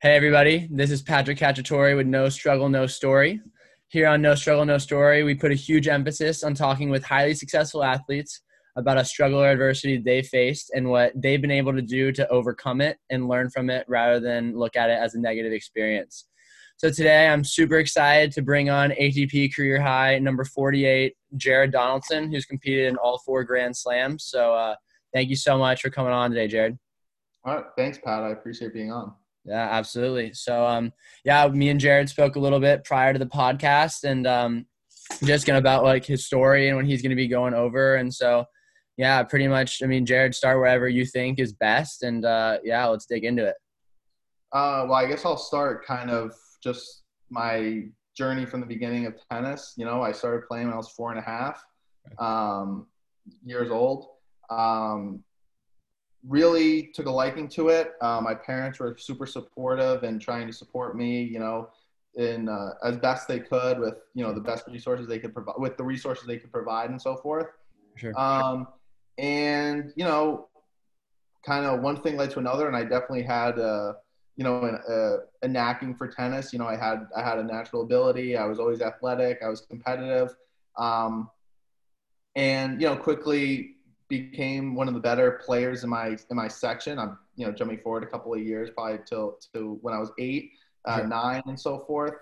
Hey, everybody. This is Patrick Cacciatore with No Struggle, No Story. Here on No Struggle, No Story, we put a huge emphasis on talking with highly successful athletes about a struggle or adversity they faced and what they've been able to do to overcome it and learn from it rather than look at it as a negative experience. So today I'm super excited to bring on ATP career high number 48, Jared Donaldson, who's competed in all four Grand Slams. So uh, thank you so much for coming on today, Jared. All right. Thanks, Pat. I appreciate being on. Yeah, absolutely. So, um, yeah, me and Jared spoke a little bit prior to the podcast and um, just of about like his story and what he's going to be going over. And so, yeah, pretty much, I mean, Jared, start wherever you think is best. And uh, yeah, let's dig into it. Uh, well, I guess I'll start kind of just my journey from the beginning of tennis. You know, I started playing when I was four and a half um, years old. Um, really took a liking to it. Uh, my parents were super supportive and trying to support me, you know, in uh, as best they could with you know the best resources they could provide with the resources they could provide and so forth. Sure. Um, and you know, kind of one thing led to another, and I definitely had. a you know, a, a knacking for tennis. You know, I had I had a natural ability. I was always athletic. I was competitive, um, and you know, quickly became one of the better players in my in my section. I'm you know jumping forward a couple of years, probably till to when I was eight, uh, sure. nine, and so forth.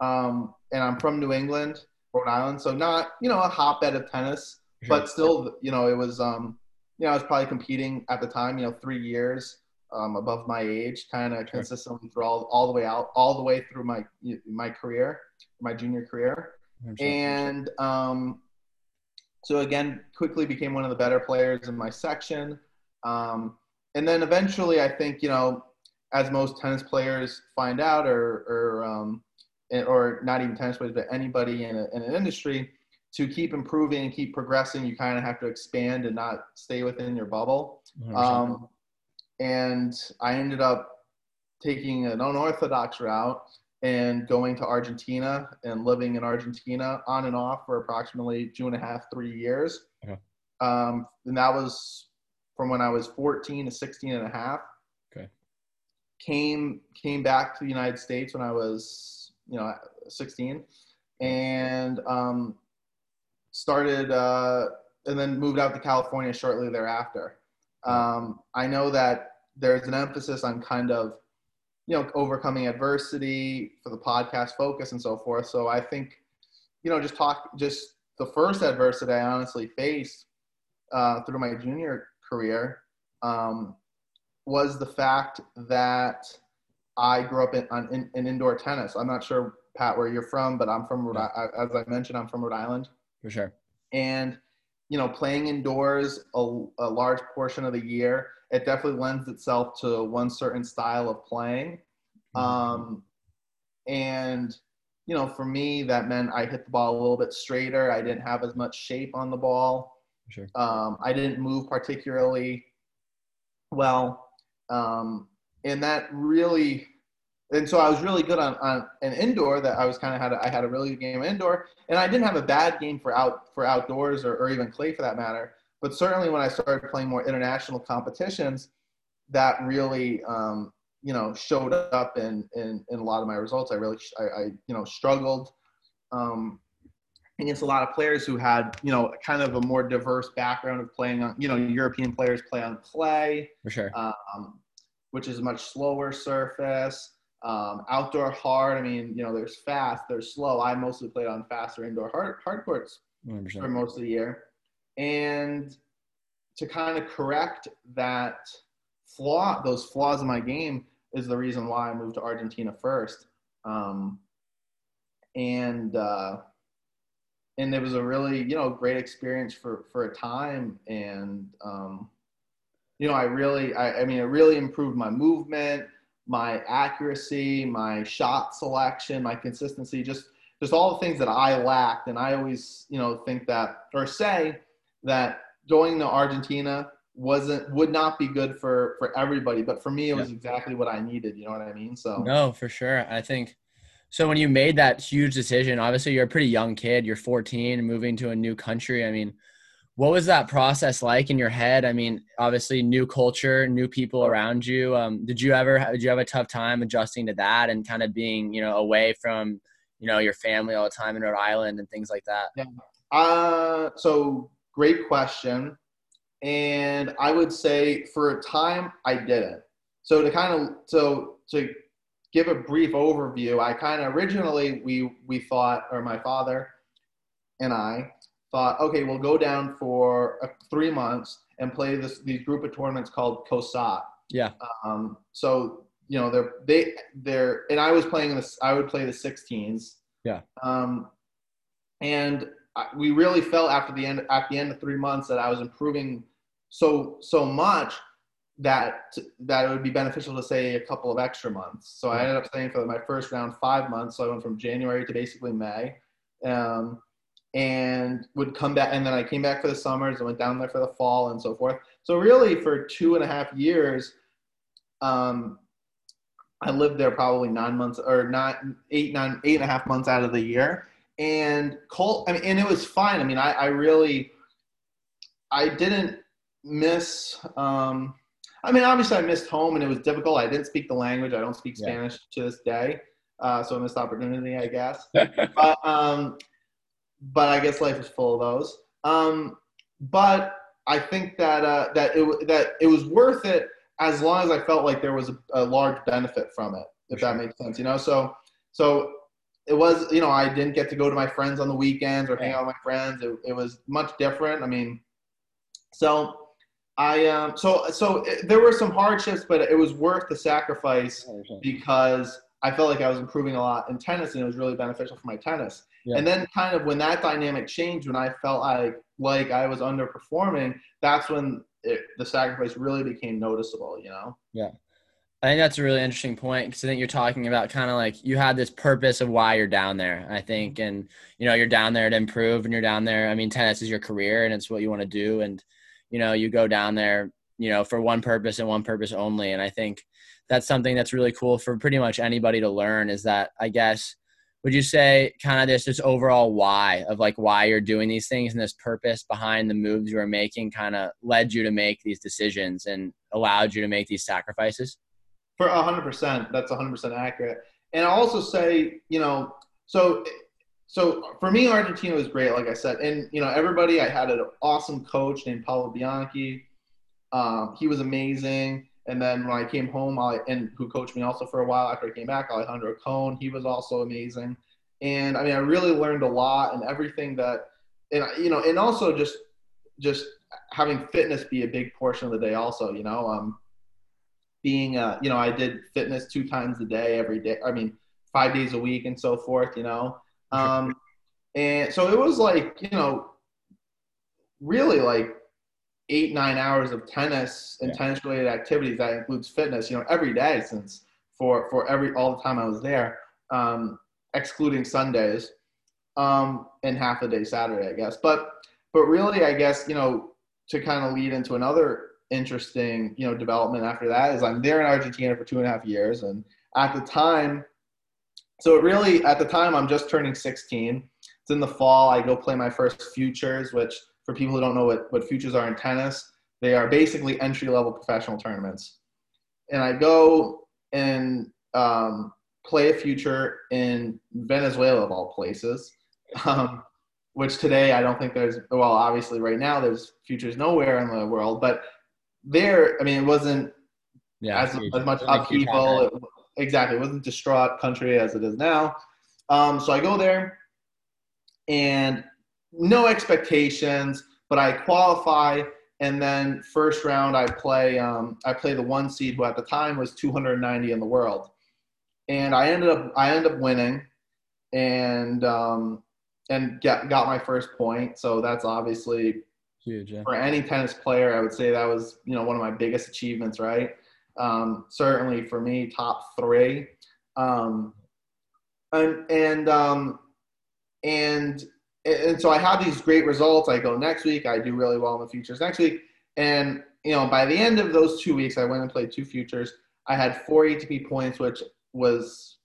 Um, and I'm from New England, Rhode Island, so not you know a hotbed of tennis, sure. but still you know it was um, you know I was probably competing at the time, you know, three years um, above my age, kind of sure. consistently through all, all the way out, all the way through my my career, my junior career, and um, so again, quickly became one of the better players in my section, um, and then eventually, I think you know, as most tennis players find out, or or um, or not even tennis players, but anybody in, a, in an industry, to keep improving and keep progressing, you kind of have to expand and not stay within your bubble. Um, and I ended up taking an unorthodox route and going to Argentina and living in Argentina on and off for approximately two and a half, three years. Okay. Um, and that was from when I was 14 to 16 and a half. Okay. Came came back to the United States when I was, you know, 16, and um, started, uh, and then moved out to California shortly thereafter. Um, I know that there's an emphasis on kind of, you know, overcoming adversity for the podcast focus and so forth. So I think, you know, just talk, just the first adversity I honestly faced uh, through my junior career um, was the fact that I grew up in, on, in, in, indoor tennis. I'm not sure, Pat, where you're from, but I'm from Rhode Island. As I mentioned, I'm from Rhode Island. For sure. And you know, playing indoors a, a, large portion of the year, it definitely lends itself to one certain style of playing. Mm-hmm. Um, and, you know, for me, that meant I hit the ball a little bit straighter. I didn't have as much shape on the ball. Sure. Um, I didn't move particularly well. Um, and that really and so I was really good on, on an indoor that I was kind of had a, I had a really good game indoor. And I didn't have a bad game for out for outdoors or, or even clay for that matter. But certainly when I started playing more international competitions that really um, you know showed up in, in, in a lot of my results. I really I, I you know struggled um, against a lot of players who had you know kind of a more diverse background of playing on you know European players play on clay for sure. um, which is a much slower surface um, outdoor hard, I mean, you know, there's fast, there's slow. I mostly played on faster indoor hard, hard courts 100%. for most of the year. And to kind of correct that flaw, those flaws in my game, is the reason why I moved to Argentina first. Um, and uh, and it was a really you know great experience for for a time and um, you know I really I, I mean it really improved my movement my accuracy, my shot selection, my consistency, just just all the things that I lacked. And I always, you know, think that or say that going to Argentina wasn't would not be good for for everybody, but for me it was exactly what I needed. You know what I mean? So no, for sure. I think so. When you made that huge decision, obviously you're a pretty young kid. You're 14, moving to a new country. I mean, what was that process like in your head? I mean, obviously, new culture, new people around you. Um, did you ever did you have a tough time adjusting to that and kind of being you know away from you know your family all the time in Rhode Island and things like that? Yeah. Uh, so great question, and I would say for a time I didn't. So to kind of so to give a brief overview, I kind of originally we we thought, or my father and I thought, okay, we'll go down for uh, three months and play this these group of tournaments called COSAT. Yeah. Um, so you know they're they they're and I was playing this. I would play the 16s. Yeah. Um, and we really felt after the end at the end of three months that I was improving so so much that that it would be beneficial to say a couple of extra months. So I ended up staying for my first round five months. So I went from January to basically May. Um, and would come back and then i came back for the summers and went down there for the fall and so forth so really for two and a half years um, i lived there probably nine months or not eight nine eight and a half months out of the year and Cole, I mean, and it was fine. I mean, I, I really, I didn't miss. Um, I mean, obviously, I missed home, and it was difficult. I didn't speak the language. I don't speak Spanish yeah. to this day, uh, so I missed opportunity, I guess. but um, but I guess life is full of those. Um, but I think that uh, that it that it was worth it as long as I felt like there was a, a large benefit from it, if that makes sense. You know, so so it was you know I didn't get to go to my friends on the weekends or hang out with my friends. It, it was much different. I mean, so. I um so so it, there were some hardships, but it was worth the sacrifice because I felt like I was improving a lot in tennis, and it was really beneficial for my tennis. Yeah. And then kind of when that dynamic changed, when I felt like like I was underperforming, that's when it, the sacrifice really became noticeable. You know? Yeah. I think that's a really interesting point because I think you're talking about kind of like you had this purpose of why you're down there. I think, mm-hmm. and you know, you're down there to improve, and you're down there. I mean, tennis is your career, and it's what you want to do, and you know, you go down there, you know, for one purpose and one purpose only. And I think that's something that's really cool for pretty much anybody to learn. Is that I guess would you say kind of this this overall why of like why you're doing these things and this purpose behind the moves you are making kind of led you to make these decisions and allowed you to make these sacrifices? For 100% that's 100% accurate. And i also say you know so so for me argentina was great like i said. And you know everybody i had an awesome coach named paolo bianchi. Um, he was amazing and then when I came home, I, and who coached me also for a while after I came back, Alejandro Cohn, he was also amazing. And I mean, I really learned a lot and everything that, and you know, and also just, just having fitness be a big portion of the day also, you know, um, being, uh, you know, I did fitness two times a day, every day. I mean, five days a week and so forth, you know? Um, and so it was like, you know, really like eight nine hours of tennis and yeah. tennis related activities that includes fitness you know every day since for for every all the time i was there um, excluding sundays um, and half a day saturday i guess but but really i guess you know to kind of lead into another interesting you know development after that is i'm there in argentina for two and a half years and at the time so it really at the time i'm just turning 16 it's in the fall i go play my first futures which for people who don't know what, what futures are in tennis, they are basically entry level professional tournaments. And I go and um, play a future in Venezuela, of all places, um, which today I don't think there's, well, obviously right now there's futures nowhere in the world, but there, I mean, it wasn't yeah, as, as much upheaval. It, exactly. It wasn't distraught country as it is now. Um, so I go there and no expectations, but I qualify, and then first round I play um, I play the one seed who at the time was 290 in the world, and I ended up I ended up winning, and um, and get, got my first point. So that's obviously huge yeah. for any tennis player. I would say that was you know one of my biggest achievements, right? Um, certainly for me, top three. Um, and and um, and and so I have these great results. I go next week, I do really well in the futures next week, and you know by the end of those two weeks, I went and played two futures. I had four ATP points, which was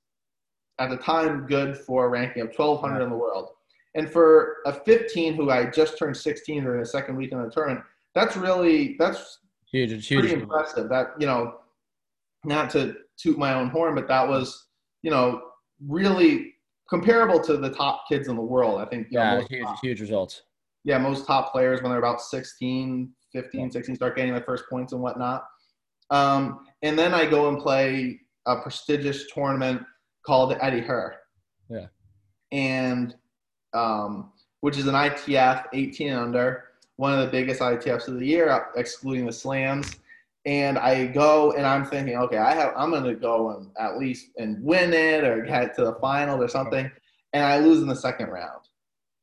at the time good for a ranking of 1,200 in the world. And for a 15 who I just turned 16 during the second week in the tournament, that's really that's huge. It's huge. pretty impressive. That you know, not to toot my own horn, but that was you know really comparable to the top kids in the world. I think. Yeah, know, huge, top, huge results. Yeah, most top players when they're about 16, 15, 16 start getting their first points and whatnot. Um, and then I go and play a prestigious tournament called Eddie Herr. Yeah. And um, which is an ITF 18 under, one of the biggest ITFs of the year, excluding the slams. And I go and I'm thinking, okay, I have I'm gonna go and at least and win it or get to the final or something. And I lose in the second round.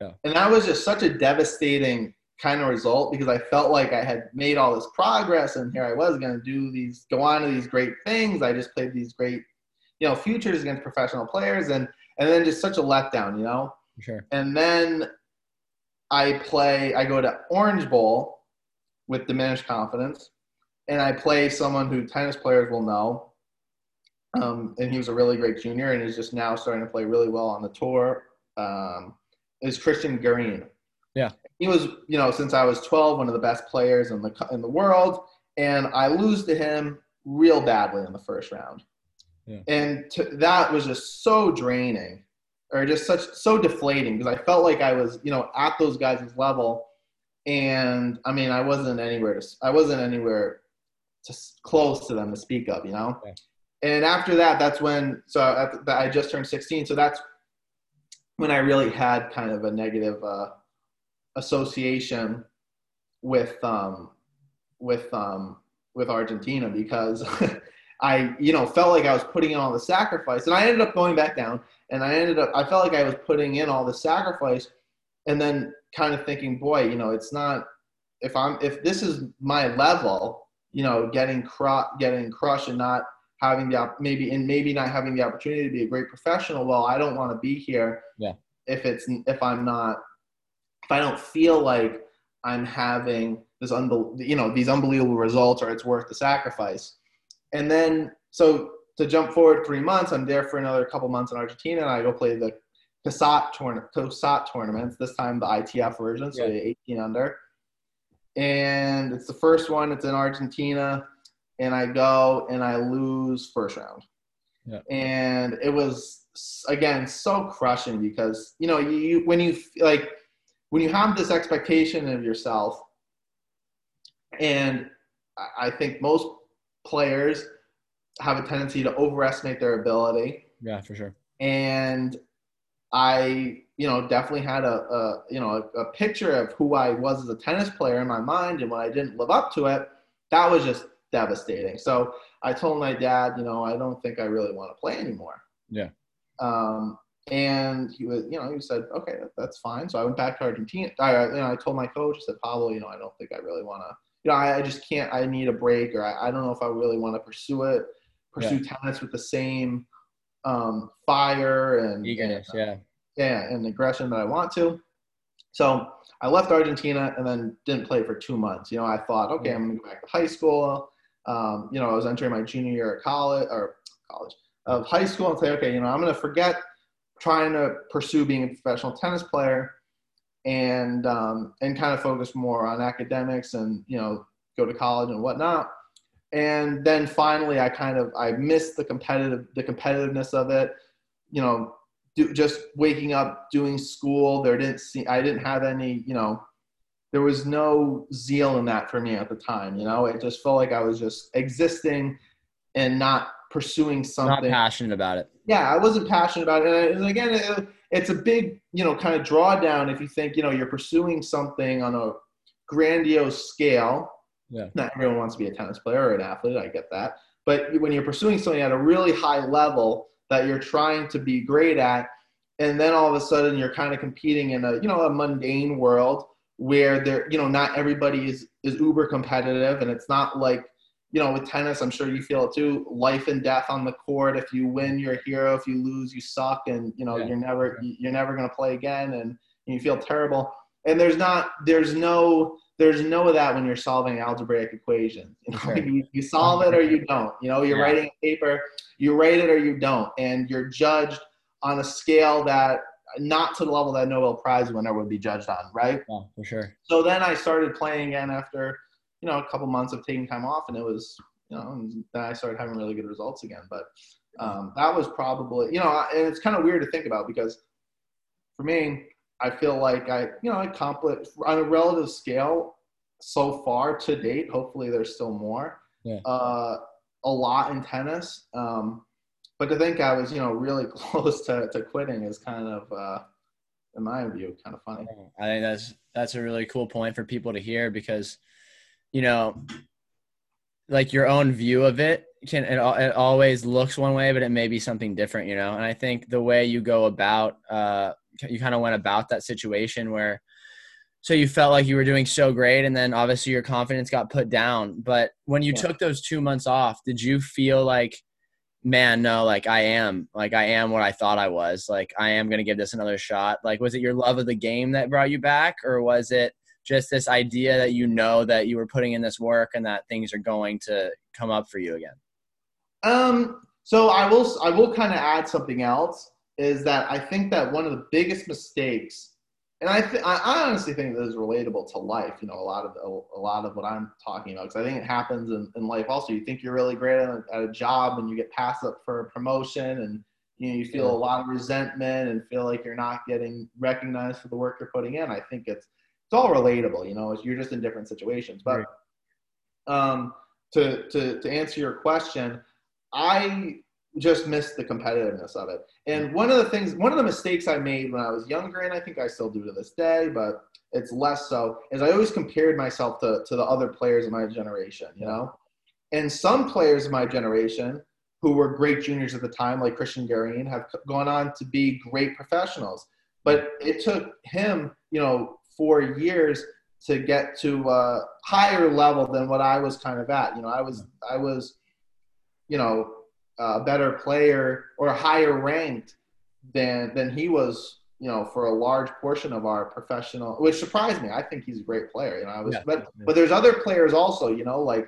Yeah. And that was just such a devastating kind of result because I felt like I had made all this progress and here I was going to do these, go on to these great things. I just played these great, you know, futures against professional players and, and then just such a letdown, you know? Sure. And then I play, I go to Orange Bowl with diminished confidence and I play someone who tennis players will know. Um, and he was a really great junior and is just now starting to play really well on the tour. Um, is Christian Garin. Yeah. He was, you know, since I was 12, one of the best players in the in the world, and I lose to him real badly in the first round. Yeah. And to, that was just so draining, or just such so deflating because I felt like I was, you know, at those guys' level, and I mean, I wasn't anywhere to, I wasn't anywhere to close to them to speak of, you know. Yeah. And after that, that's when so the, I just turned 16, so that's when I really had kind of a negative uh, association with um, with um, with Argentina because I you know felt like I was putting in all the sacrifice, and I ended up going back down, and I ended up I felt like I was putting in all the sacrifice, and then kind of thinking, boy, you know, it's not if I'm if this is my level, you know, getting crop, getting crushed and not having the maybe and maybe not having the opportunity to be a great professional well i don't want to be here yeah. if it's if i'm not if i don't feel like i'm having this unbel- you know these unbelievable results or it's worth the sacrifice. And then so to jump forward three months i'm there for another couple months in argentina and i go play the COSAT COSAT tournaments this time the itf version so yeah. 18 under and it's the first one it's in argentina and I go and I lose first round. Yeah. And it was again so crushing because you know you when you like when you have this expectation of yourself, and I think most players have a tendency to overestimate their ability. Yeah, for sure. And I, you know, definitely had a, a you know a, a picture of who I was as a tennis player in my mind, and when I didn't live up to it, that was just devastating. So I told my dad, you know, I don't think I really want to play anymore. Yeah. Um, and he was, you know, he said, okay, that, that's fine. So I went back to Argentina. I, you know, I told my coach, I said, Pablo, you know, I don't think I really want to, you know, I, I, just can't, I need a break or I, I don't know if I really want to pursue it, pursue yeah. tennis with the same um, fire and eagerness. And, yeah. Yeah. And aggression that I want to. So I left Argentina and then didn't play for two months. You know, I thought, okay, I'm going to go back to high school um, you know, I was entering my junior year of college or college of high school and say, okay, you know, I'm going to forget trying to pursue being a professional tennis player and um, and kind of focus more on academics and you know go to college and whatnot. And then finally, I kind of I missed the competitive the competitiveness of it. You know, do, just waking up doing school. There didn't see I didn't have any you know there was no zeal in that for me at the time. You know, it just felt like I was just existing and not pursuing something. Not passionate about it. Yeah, I wasn't passionate about it. And again, it, it's a big, you know, kind of drawdown if you think, you know, you're pursuing something on a grandiose scale. Yeah. Not everyone wants to be a tennis player or an athlete. I get that. But when you're pursuing something at a really high level that you're trying to be great at, and then all of a sudden you're kind of competing in a, you know, a mundane world where there, you know, not everybody is is uber competitive, and it's not like, you know, with tennis, I'm sure you feel it too. Life and death on the court. If you win, you're a hero. If you lose, you suck, and you know Yeah. you're never you're never gonna play again, and you feel terrible. And there's not there's no there's no of that when you're solving algebraic equations. You know, Sure. you, you solve it or you don't. You know, you're Yeah. writing a paper, you write it or you don't, and you're judged on a scale that not to the level that Nobel Prize winner would be judged on, right? Yeah, for sure. So then I started playing again after, you know, a couple months of taking time off, and it was, you know, and then I started having really good results again. But um, that was probably, you know, and it's kind of weird to think about because for me, I feel like I, you know, I accomplished on a relative scale so far to date. Hopefully, there's still more. Yeah. Uh, a lot in tennis. Um, but to think I was, you know, really close to, to quitting is kind of, uh, in my view, kind of funny. I think that's that's a really cool point for people to hear because, you know, like your own view of it can it, it always looks one way, but it may be something different, you know. And I think the way you go about, uh, you kind of went about that situation where, so you felt like you were doing so great, and then obviously your confidence got put down. But when you yeah. took those two months off, did you feel like man no like i am like i am what i thought i was like i am going to give this another shot like was it your love of the game that brought you back or was it just this idea that you know that you were putting in this work and that things are going to come up for you again um so i will i will kind of add something else is that i think that one of the biggest mistakes and I, th- I honestly think this is relatable to life. You know, a lot of a, a lot of what I'm talking about because I think it happens in, in life also. You think you're really great at a, at a, job and you get passed up for a promotion and you know you feel yeah. a lot of resentment and feel like you're not getting recognized for the work you're putting in. I think it's it's all relatable. You know, you're just in different situations. But um, to to to answer your question, I just missed the competitiveness of it. And one of the things, one of the mistakes I made when I was younger, and I think I still do to this day, but it's less so, is I always compared myself to, to the other players of my generation, you know? And some players of my generation who were great juniors at the time, like Christian Garin, have gone on to be great professionals. But it took him, you know, four years to get to a higher level than what I was kind of at. You know, I was, I was, you know, a better player or higher ranked than than he was you know for a large portion of our professional which surprised me i think he's a great player you know i was yeah, but but there's other players also you know like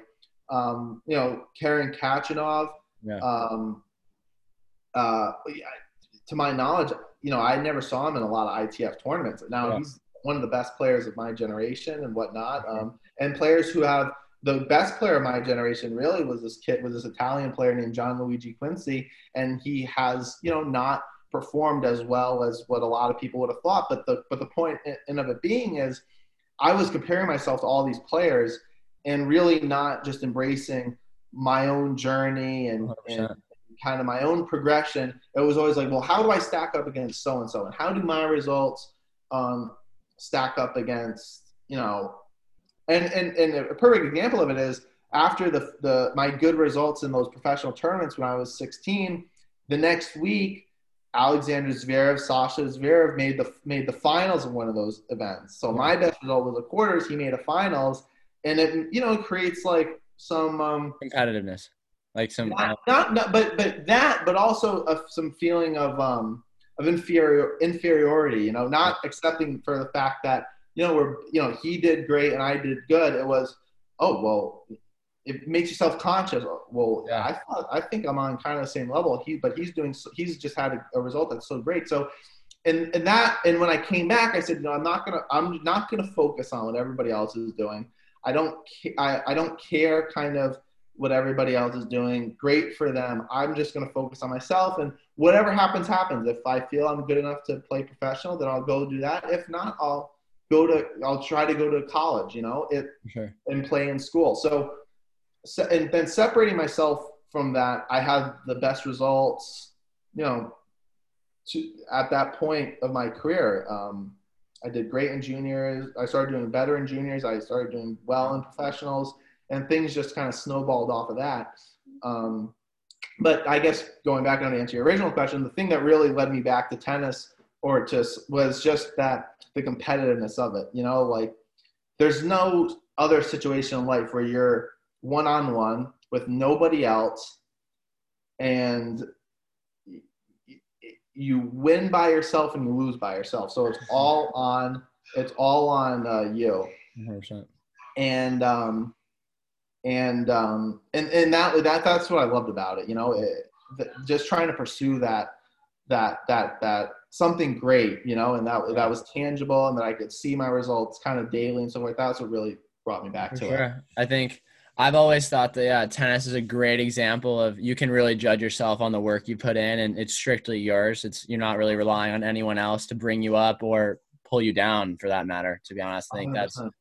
um you know karen Khachanov yeah. um uh to my knowledge you know i never saw him in a lot of itf tournaments now yeah. he's one of the best players of my generation and whatnot um and players who have the best player of my generation really was this kid was this Italian player named Gianluigi Quinzi, and he has you know not performed as well as what a lot of people would have thought. But the but the point in of it being is, I was comparing myself to all these players and really not just embracing my own journey and, and kind of my own progression. It was always like, well, how do I stack up against so and so, and how do my results um, stack up against you know and, and, and a perfect example of it is after the, the my good results in those professional tournaments when I was 16, the next week, Alexander Zverev, Sasha Zverev made the made the finals of one of those events. So my best result was the quarters. He made a finals, and it you know creates like some um, competitiveness, like some not, not, not but but that but also a, some feeling of um of inferior inferiority. You know, not accepting for the fact that you know, where you know he did great and I did good. It was, oh well, it makes you self conscious. Well, yeah. I thought I think I'm on kind of the same level. He, but he's doing. He's just had a, a result that's so great. So, and and that and when I came back, I said, no, I'm not gonna. I'm not gonna focus on what everybody else is doing. I don't. I I don't care. Kind of what everybody else is doing. Great for them. I'm just going to focus on myself and whatever happens, happens. If I feel I'm good enough to play professional, then I'll go do that. If not, I'll go to I'll try to go to college, you know, it sure. and play in school. So, so and then separating myself from that, I had the best results, you know, to, at that point of my career. Um, I did great in juniors. I started doing better in juniors. I started doing well in professionals, and things just kind of snowballed off of that. Um, but I guess going back on to answer your original question, the thing that really led me back to tennis or just was just that the competitiveness of it. You know, like there's no other situation in life where you're one on one with nobody else and you win by yourself and you lose by yourself. So it's all on it's all on uh, you. 100%. And um and um and and that that that's what I loved about it. You know, it, just trying to pursue that that that that something great, you know, and that that was tangible and that I could see my results kind of daily and stuff like that. So it really brought me back For to sure. it. I think I've always thought that yeah, tennis is a great example of you can really judge yourself on the work you put in and it's strictly yours. It's you're not really relying on anyone else to bring you up or pull you down for that matter, to be honest. I think oh, that's 100%.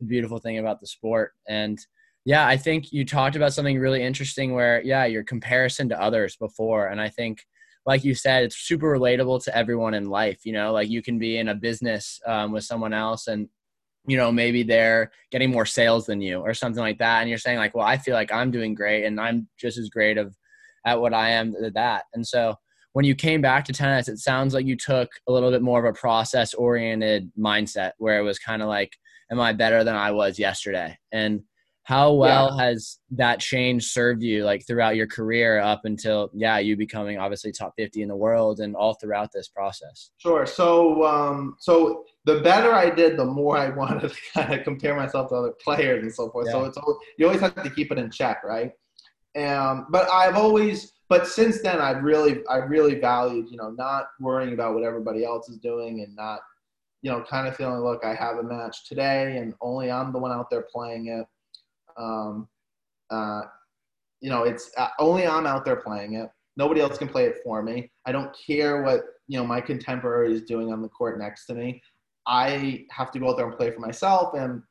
the beautiful thing about the sport. And yeah, I think you talked about something really interesting where, yeah, your comparison to others before. And I think, like you said, it's super relatable to everyone in life. You know, like you can be in a business um, with someone else and, you know, maybe they're getting more sales than you or something like that. And you're saying, like, well, I feel like I'm doing great and I'm just as great of at what I am at that. And so, when you came back to tennis, it sounds like you took a little bit more of a process oriented mindset where it was kind of like, am I better than I was yesterday? And how well has that change served you like throughout your career up until yeah, you becoming obviously top 50 in the world and all throughout this process? Sure. So, um, so the better I did, the more I wanted to kind of compare myself to other players and so forth. So it's al- you always have to keep it in check, right? Um, but I've always, but since then, I've really, I really valued, you know, not worrying about what everybody else is doing and not, you know, kind of feeling, look, I have a match today, and only I'm the one out there playing it. Um, uh, you know, it's uh, only I'm out there playing it. Nobody else can play it for me. I don't care what you know my contemporary is doing on the court next to me. I have to go out there and play for myself, and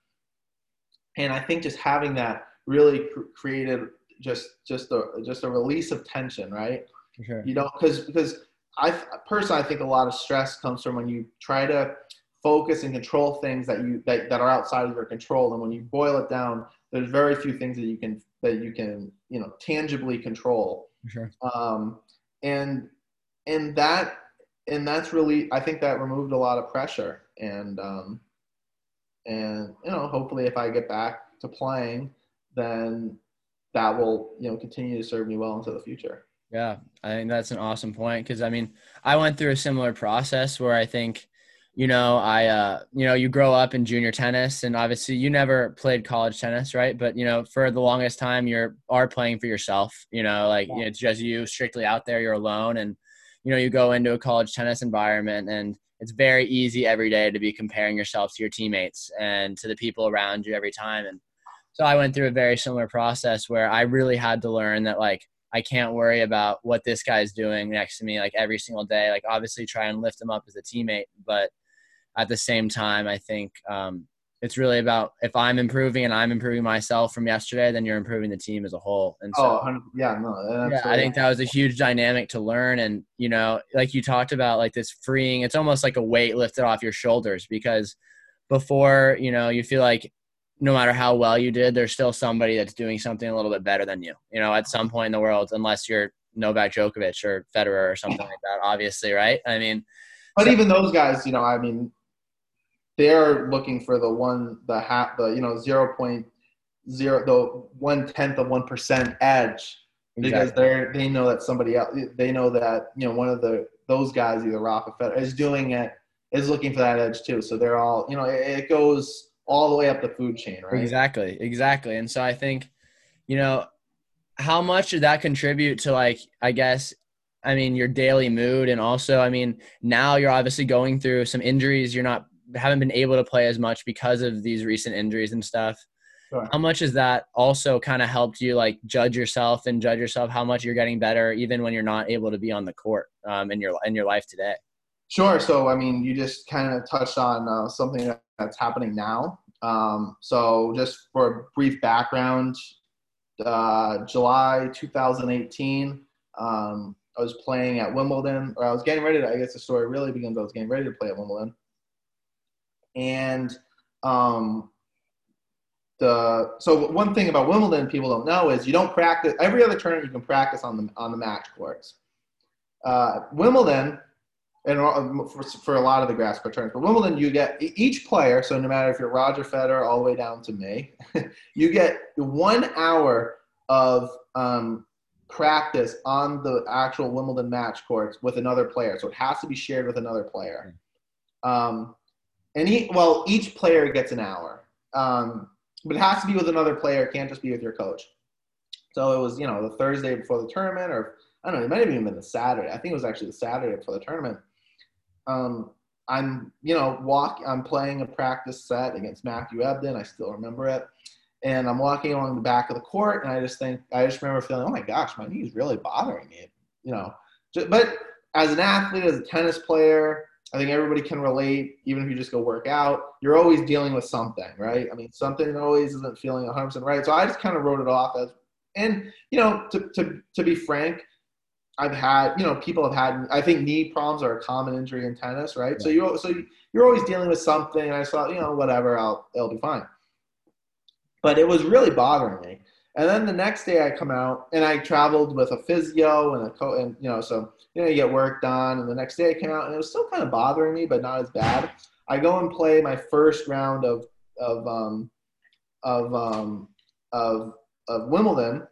and I think just having that really cr- created just just a just a release of tension, right? Sure. You know, because because I personally I think a lot of stress comes from when you try to focus and control things that you that, that are outside of your control, and when you boil it down, there's very few things that you can that you can you know tangibly control sure. um, and and that and that's really I think that removed a lot of pressure and um, and you know hopefully if I get back to playing then that will you know continue to serve me well into the future. Yeah, I think that's an awesome point because I mean, I went through a similar process where I think, you know, I, uh, you know, you grow up in junior tennis and obviously you never played college tennis, right? But, you know, for the longest time, you're are playing for yourself, you know, like Yeah. it's just you strictly out there, you're alone. And, you know, you go into a college tennis environment and it's very easy every day to be comparing yourself to your teammates and to the people around you every time. And so I went through a very similar process where I really had to learn that, like, I can't worry about what this guy's doing next to me like every single day. Like obviously try and lift him up as a teammate, but at the same time, I think um, it's really about if I'm improving and I'm improving myself from yesterday, then you're improving the team as a whole. And so, Oh, yeah, no, yeah, I think that was a huge dynamic to learn. And you know, like you talked about, like this freeing. It's almost like a weight lifted off your shoulders because before, you know, you feel like no matter how well you did, there's still somebody that's doing something a little bit better than you. You know, at some point in the world, unless you're Novak Djokovic or Federer or something like that, obviously, right? I mean, But So- even those guys, you know, I mean, they're looking for the one, the half, the you know, zero point zero, the one tenth of one percent edge because exactly. they're they know that somebody else, they know that you know one of the those guys, either Rafa Federer, is doing it, is looking for that edge too. So they're all, you know, it, it goes all the way up the food chain, right? Exactly, exactly. And so I think, you know, how much did that contribute to like, I guess, I mean, your daily mood, and also, I mean, now you're obviously going through some injuries. You're not haven't been able to play as much because of these recent injuries and stuff. Sure. How much has that also kind of helped you like judge yourself and judge yourself how much you're getting better, even when you're not able to be on the court um, in your in your life today? Sure. So, I mean, you just kind of touched on uh, something that's happening now. Um, so, just for a brief background, uh, July 2018, um, I was playing at Wimbledon, or I was getting ready to, I guess the story really begins, I was getting ready to play at Wimbledon. And um, the so one thing about Wimbledon people don't know is you don't practice every other tournament you can practice on the on the match courts. Uh, Wimbledon and uh, for, for a lot of the grass court tournaments, but Wimbledon you get each player. So no matter if you're Roger Federer all the way down to me, you get one hour of um, practice on the actual Wimbledon match courts with another player. So it has to be shared with another player. Um, and he, well, each player gets an hour, um, but it has to be with another player. It can't just be with your coach. So it was, you know, the Thursday before the tournament, or I don't know, it might have even been the Saturday. I think it was actually the Saturday before the tournament. um, I'm, you know, walk. I'm playing a practice set against Matthew Ebden. I still remember it. And I'm walking along the back of the court, and I just think, I just remember feeling, oh my gosh, my knee is really bothering me. You know, but as an athlete, as a tennis player, I think everybody can relate, even if you just go work out. You're always dealing with something, right? I mean, something always isn't feeling 100% right. So I just kind of wrote it off as, and, you know, to, to, to be frank, I've had, you know, people have had. I think knee problems are a common injury in tennis, right? Yeah. So you, so you're always dealing with something. And I thought, you know, whatever, I'll, it'll be fine. But it was really bothering me. And then the next day I come out and I traveled with a physio and a co, and you know, so you know, you get work done. And the next day I came out and it was still kind of bothering me, but not as bad. I go and play my first round of of um, of um, of of Wimbledon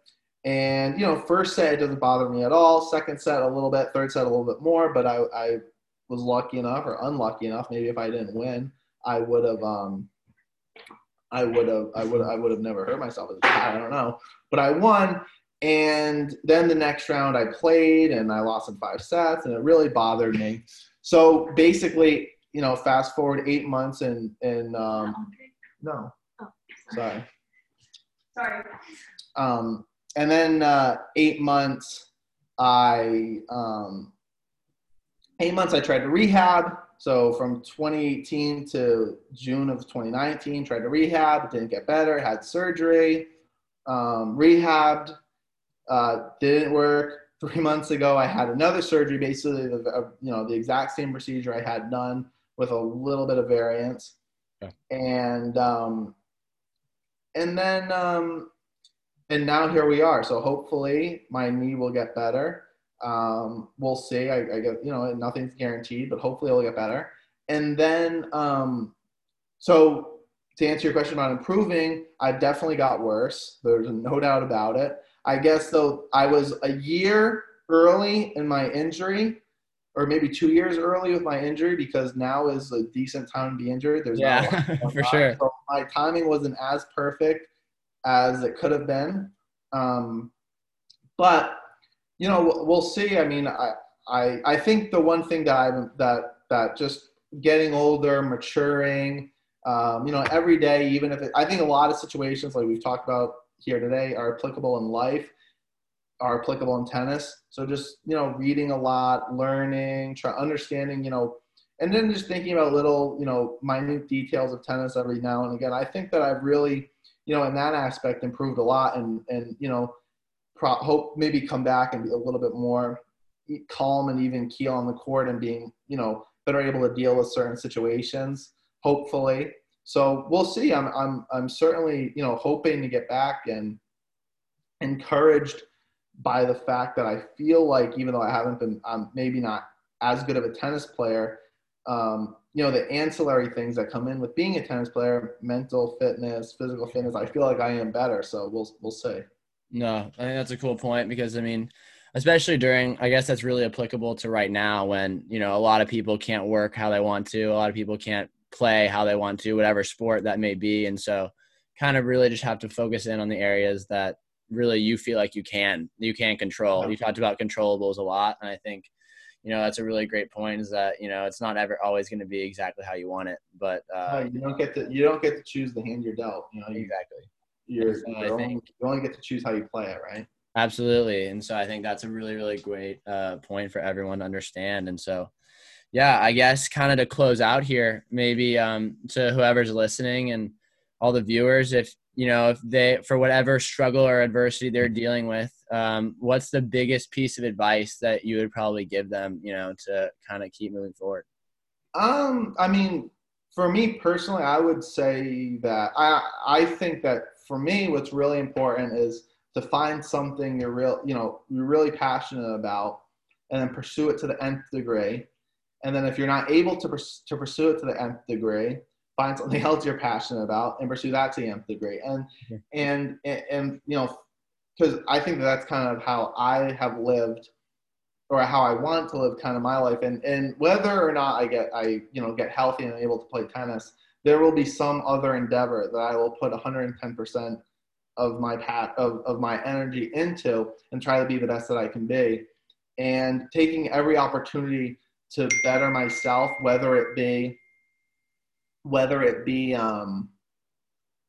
and you know, first set it doesn't bother me at all. Second set a little bit. Third set a little bit more. But I, I was lucky enough, or unlucky enough, maybe if I didn't win, I would have, um, I would have, I would, I would have never hurt myself as a. I don't know, but I won. And then the next round I played, and I lost in five sets, and it really bothered me. So basically, you know, fast forward eight months, and and um, no, oh, sorry, sorry. Um, and then uh, eight months, I um, eight months I tried to rehab. So from 2018 to June of 2019, tried to rehab, didn't get better, had surgery, um, rehabbed, uh, didn't work. Three months ago, I had another surgery, basically, the, uh, you know, the exact same procedure I had done with a little bit of variance, and um, and then um, and now here we are. So hopefully my knee will get better. Um, we'll see. I, I, get, you know, nothing's guaranteed, but hopefully it'll get better. And then, um, so to answer your question about improving, I definitely got worse. There's no doubt about it. I guess though I was a year early in my injury, or maybe two years early with my injury because now is a decent time to be injured. There's yeah, for sure. So my timing wasn't as perfect as it could have been. Um, but you know, we'll see. I mean, I, I, I think the one thing that I that that just getting older, maturing, um, you know, every day, even if it, I think a lot of situations like we've talked about here today are applicable in life, are applicable in tennis. So just you know, reading a lot, learning, try understanding, you know, and then just thinking about little, you know, minute details of tennis every now and again. I think that I've really you know, in that aspect, improved a lot, and and you know, pro- hope maybe come back and be a little bit more calm and even keel on the court and being you know better able to deal with certain situations. Hopefully, so we'll see. I'm I'm I'm certainly you know hoping to get back and encouraged by the fact that I feel like even though I haven't been, I'm maybe not as good of a tennis player. Um, you know the ancillary things that come in with being a tennis player mental fitness physical fitness i feel like i am better so we'll we'll see no i think that's a cool point because i mean especially during i guess that's really applicable to right now when you know a lot of people can't work how they want to a lot of people can't play how they want to whatever sport that may be. And so kind of really just have to focus in on the areas that really you feel like you can you can control. You talked about controllables a lot and i think you know that's a really great point is that you know it's not ever always going to be exactly how you want it but uh, no, you don't get to you don't get to choose the hand you're dealt you know you, exactly you're, so you're only, you only get to choose how you play it right? Absolutely. And so i think that's a really really great uh, point for everyone to understand. And so yeah i guess kind of to close out here maybe um, to whoever's listening and all the viewers if you know if they for whatever struggle or adversity they're dealing with um, what's the biggest piece of advice that you would probably give them you know to kind of keep moving forward? Um i mean for me personally i would say that i i think that for me what's really important is to find something you're real you know you're really passionate about and then pursue it to the nth degree. And then if you're not able to, pers- to pursue it to the nth degree find something else you're passionate about and pursue that to the nth degree. And and and, and you know because I think that that's kind of how I have lived or how I want to live kind of my life. And, and whether or not I get, I, you know, get healthy and able to play tennis, there will be some other endeavor that I will put 110% of my pat of, of my energy into and try to be the best that I can be. And taking every opportunity to better myself, whether it be whether it be um,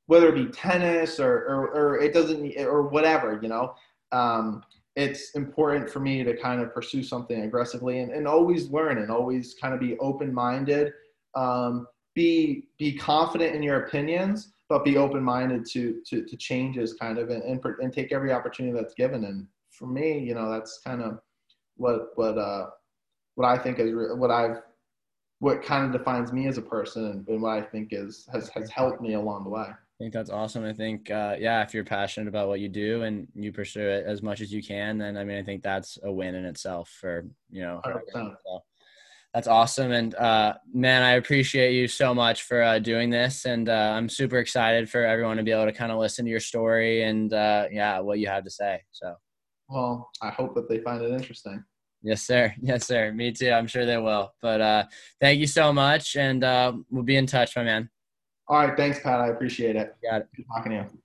whether it be tennis or, or, or it doesn't or whatever you know um, it's important for me to kind of pursue something aggressively and, and always learn and always kind of be open-minded um, be be confident in your opinions but be open-minded to to, to changes kind of and, and, and take every opportunity that's given. And for me you know that's kind of what what uh what i think is what i've what kind of defines me as a person and, and what i think is has has helped me along the way. I think that's awesome. I think, uh, yeah, if you're passionate about what you do and you pursue it as much as you can, then I mean, I think that's a win in itself for, you know, so that's awesome. And, uh, man, I appreciate you so much for uh, doing this. And uh, I'm super excited for everyone to be able to kind of listen to your story and, uh, yeah, what you have to say. So, well, I hope that they find it interesting. Yes, sir. Yes, sir. Me too. I'm sure they will. But uh, thank you so much. And we'll be in touch, my man. All right. Thanks, Pat. I appreciate it. Got it. Good talking to you.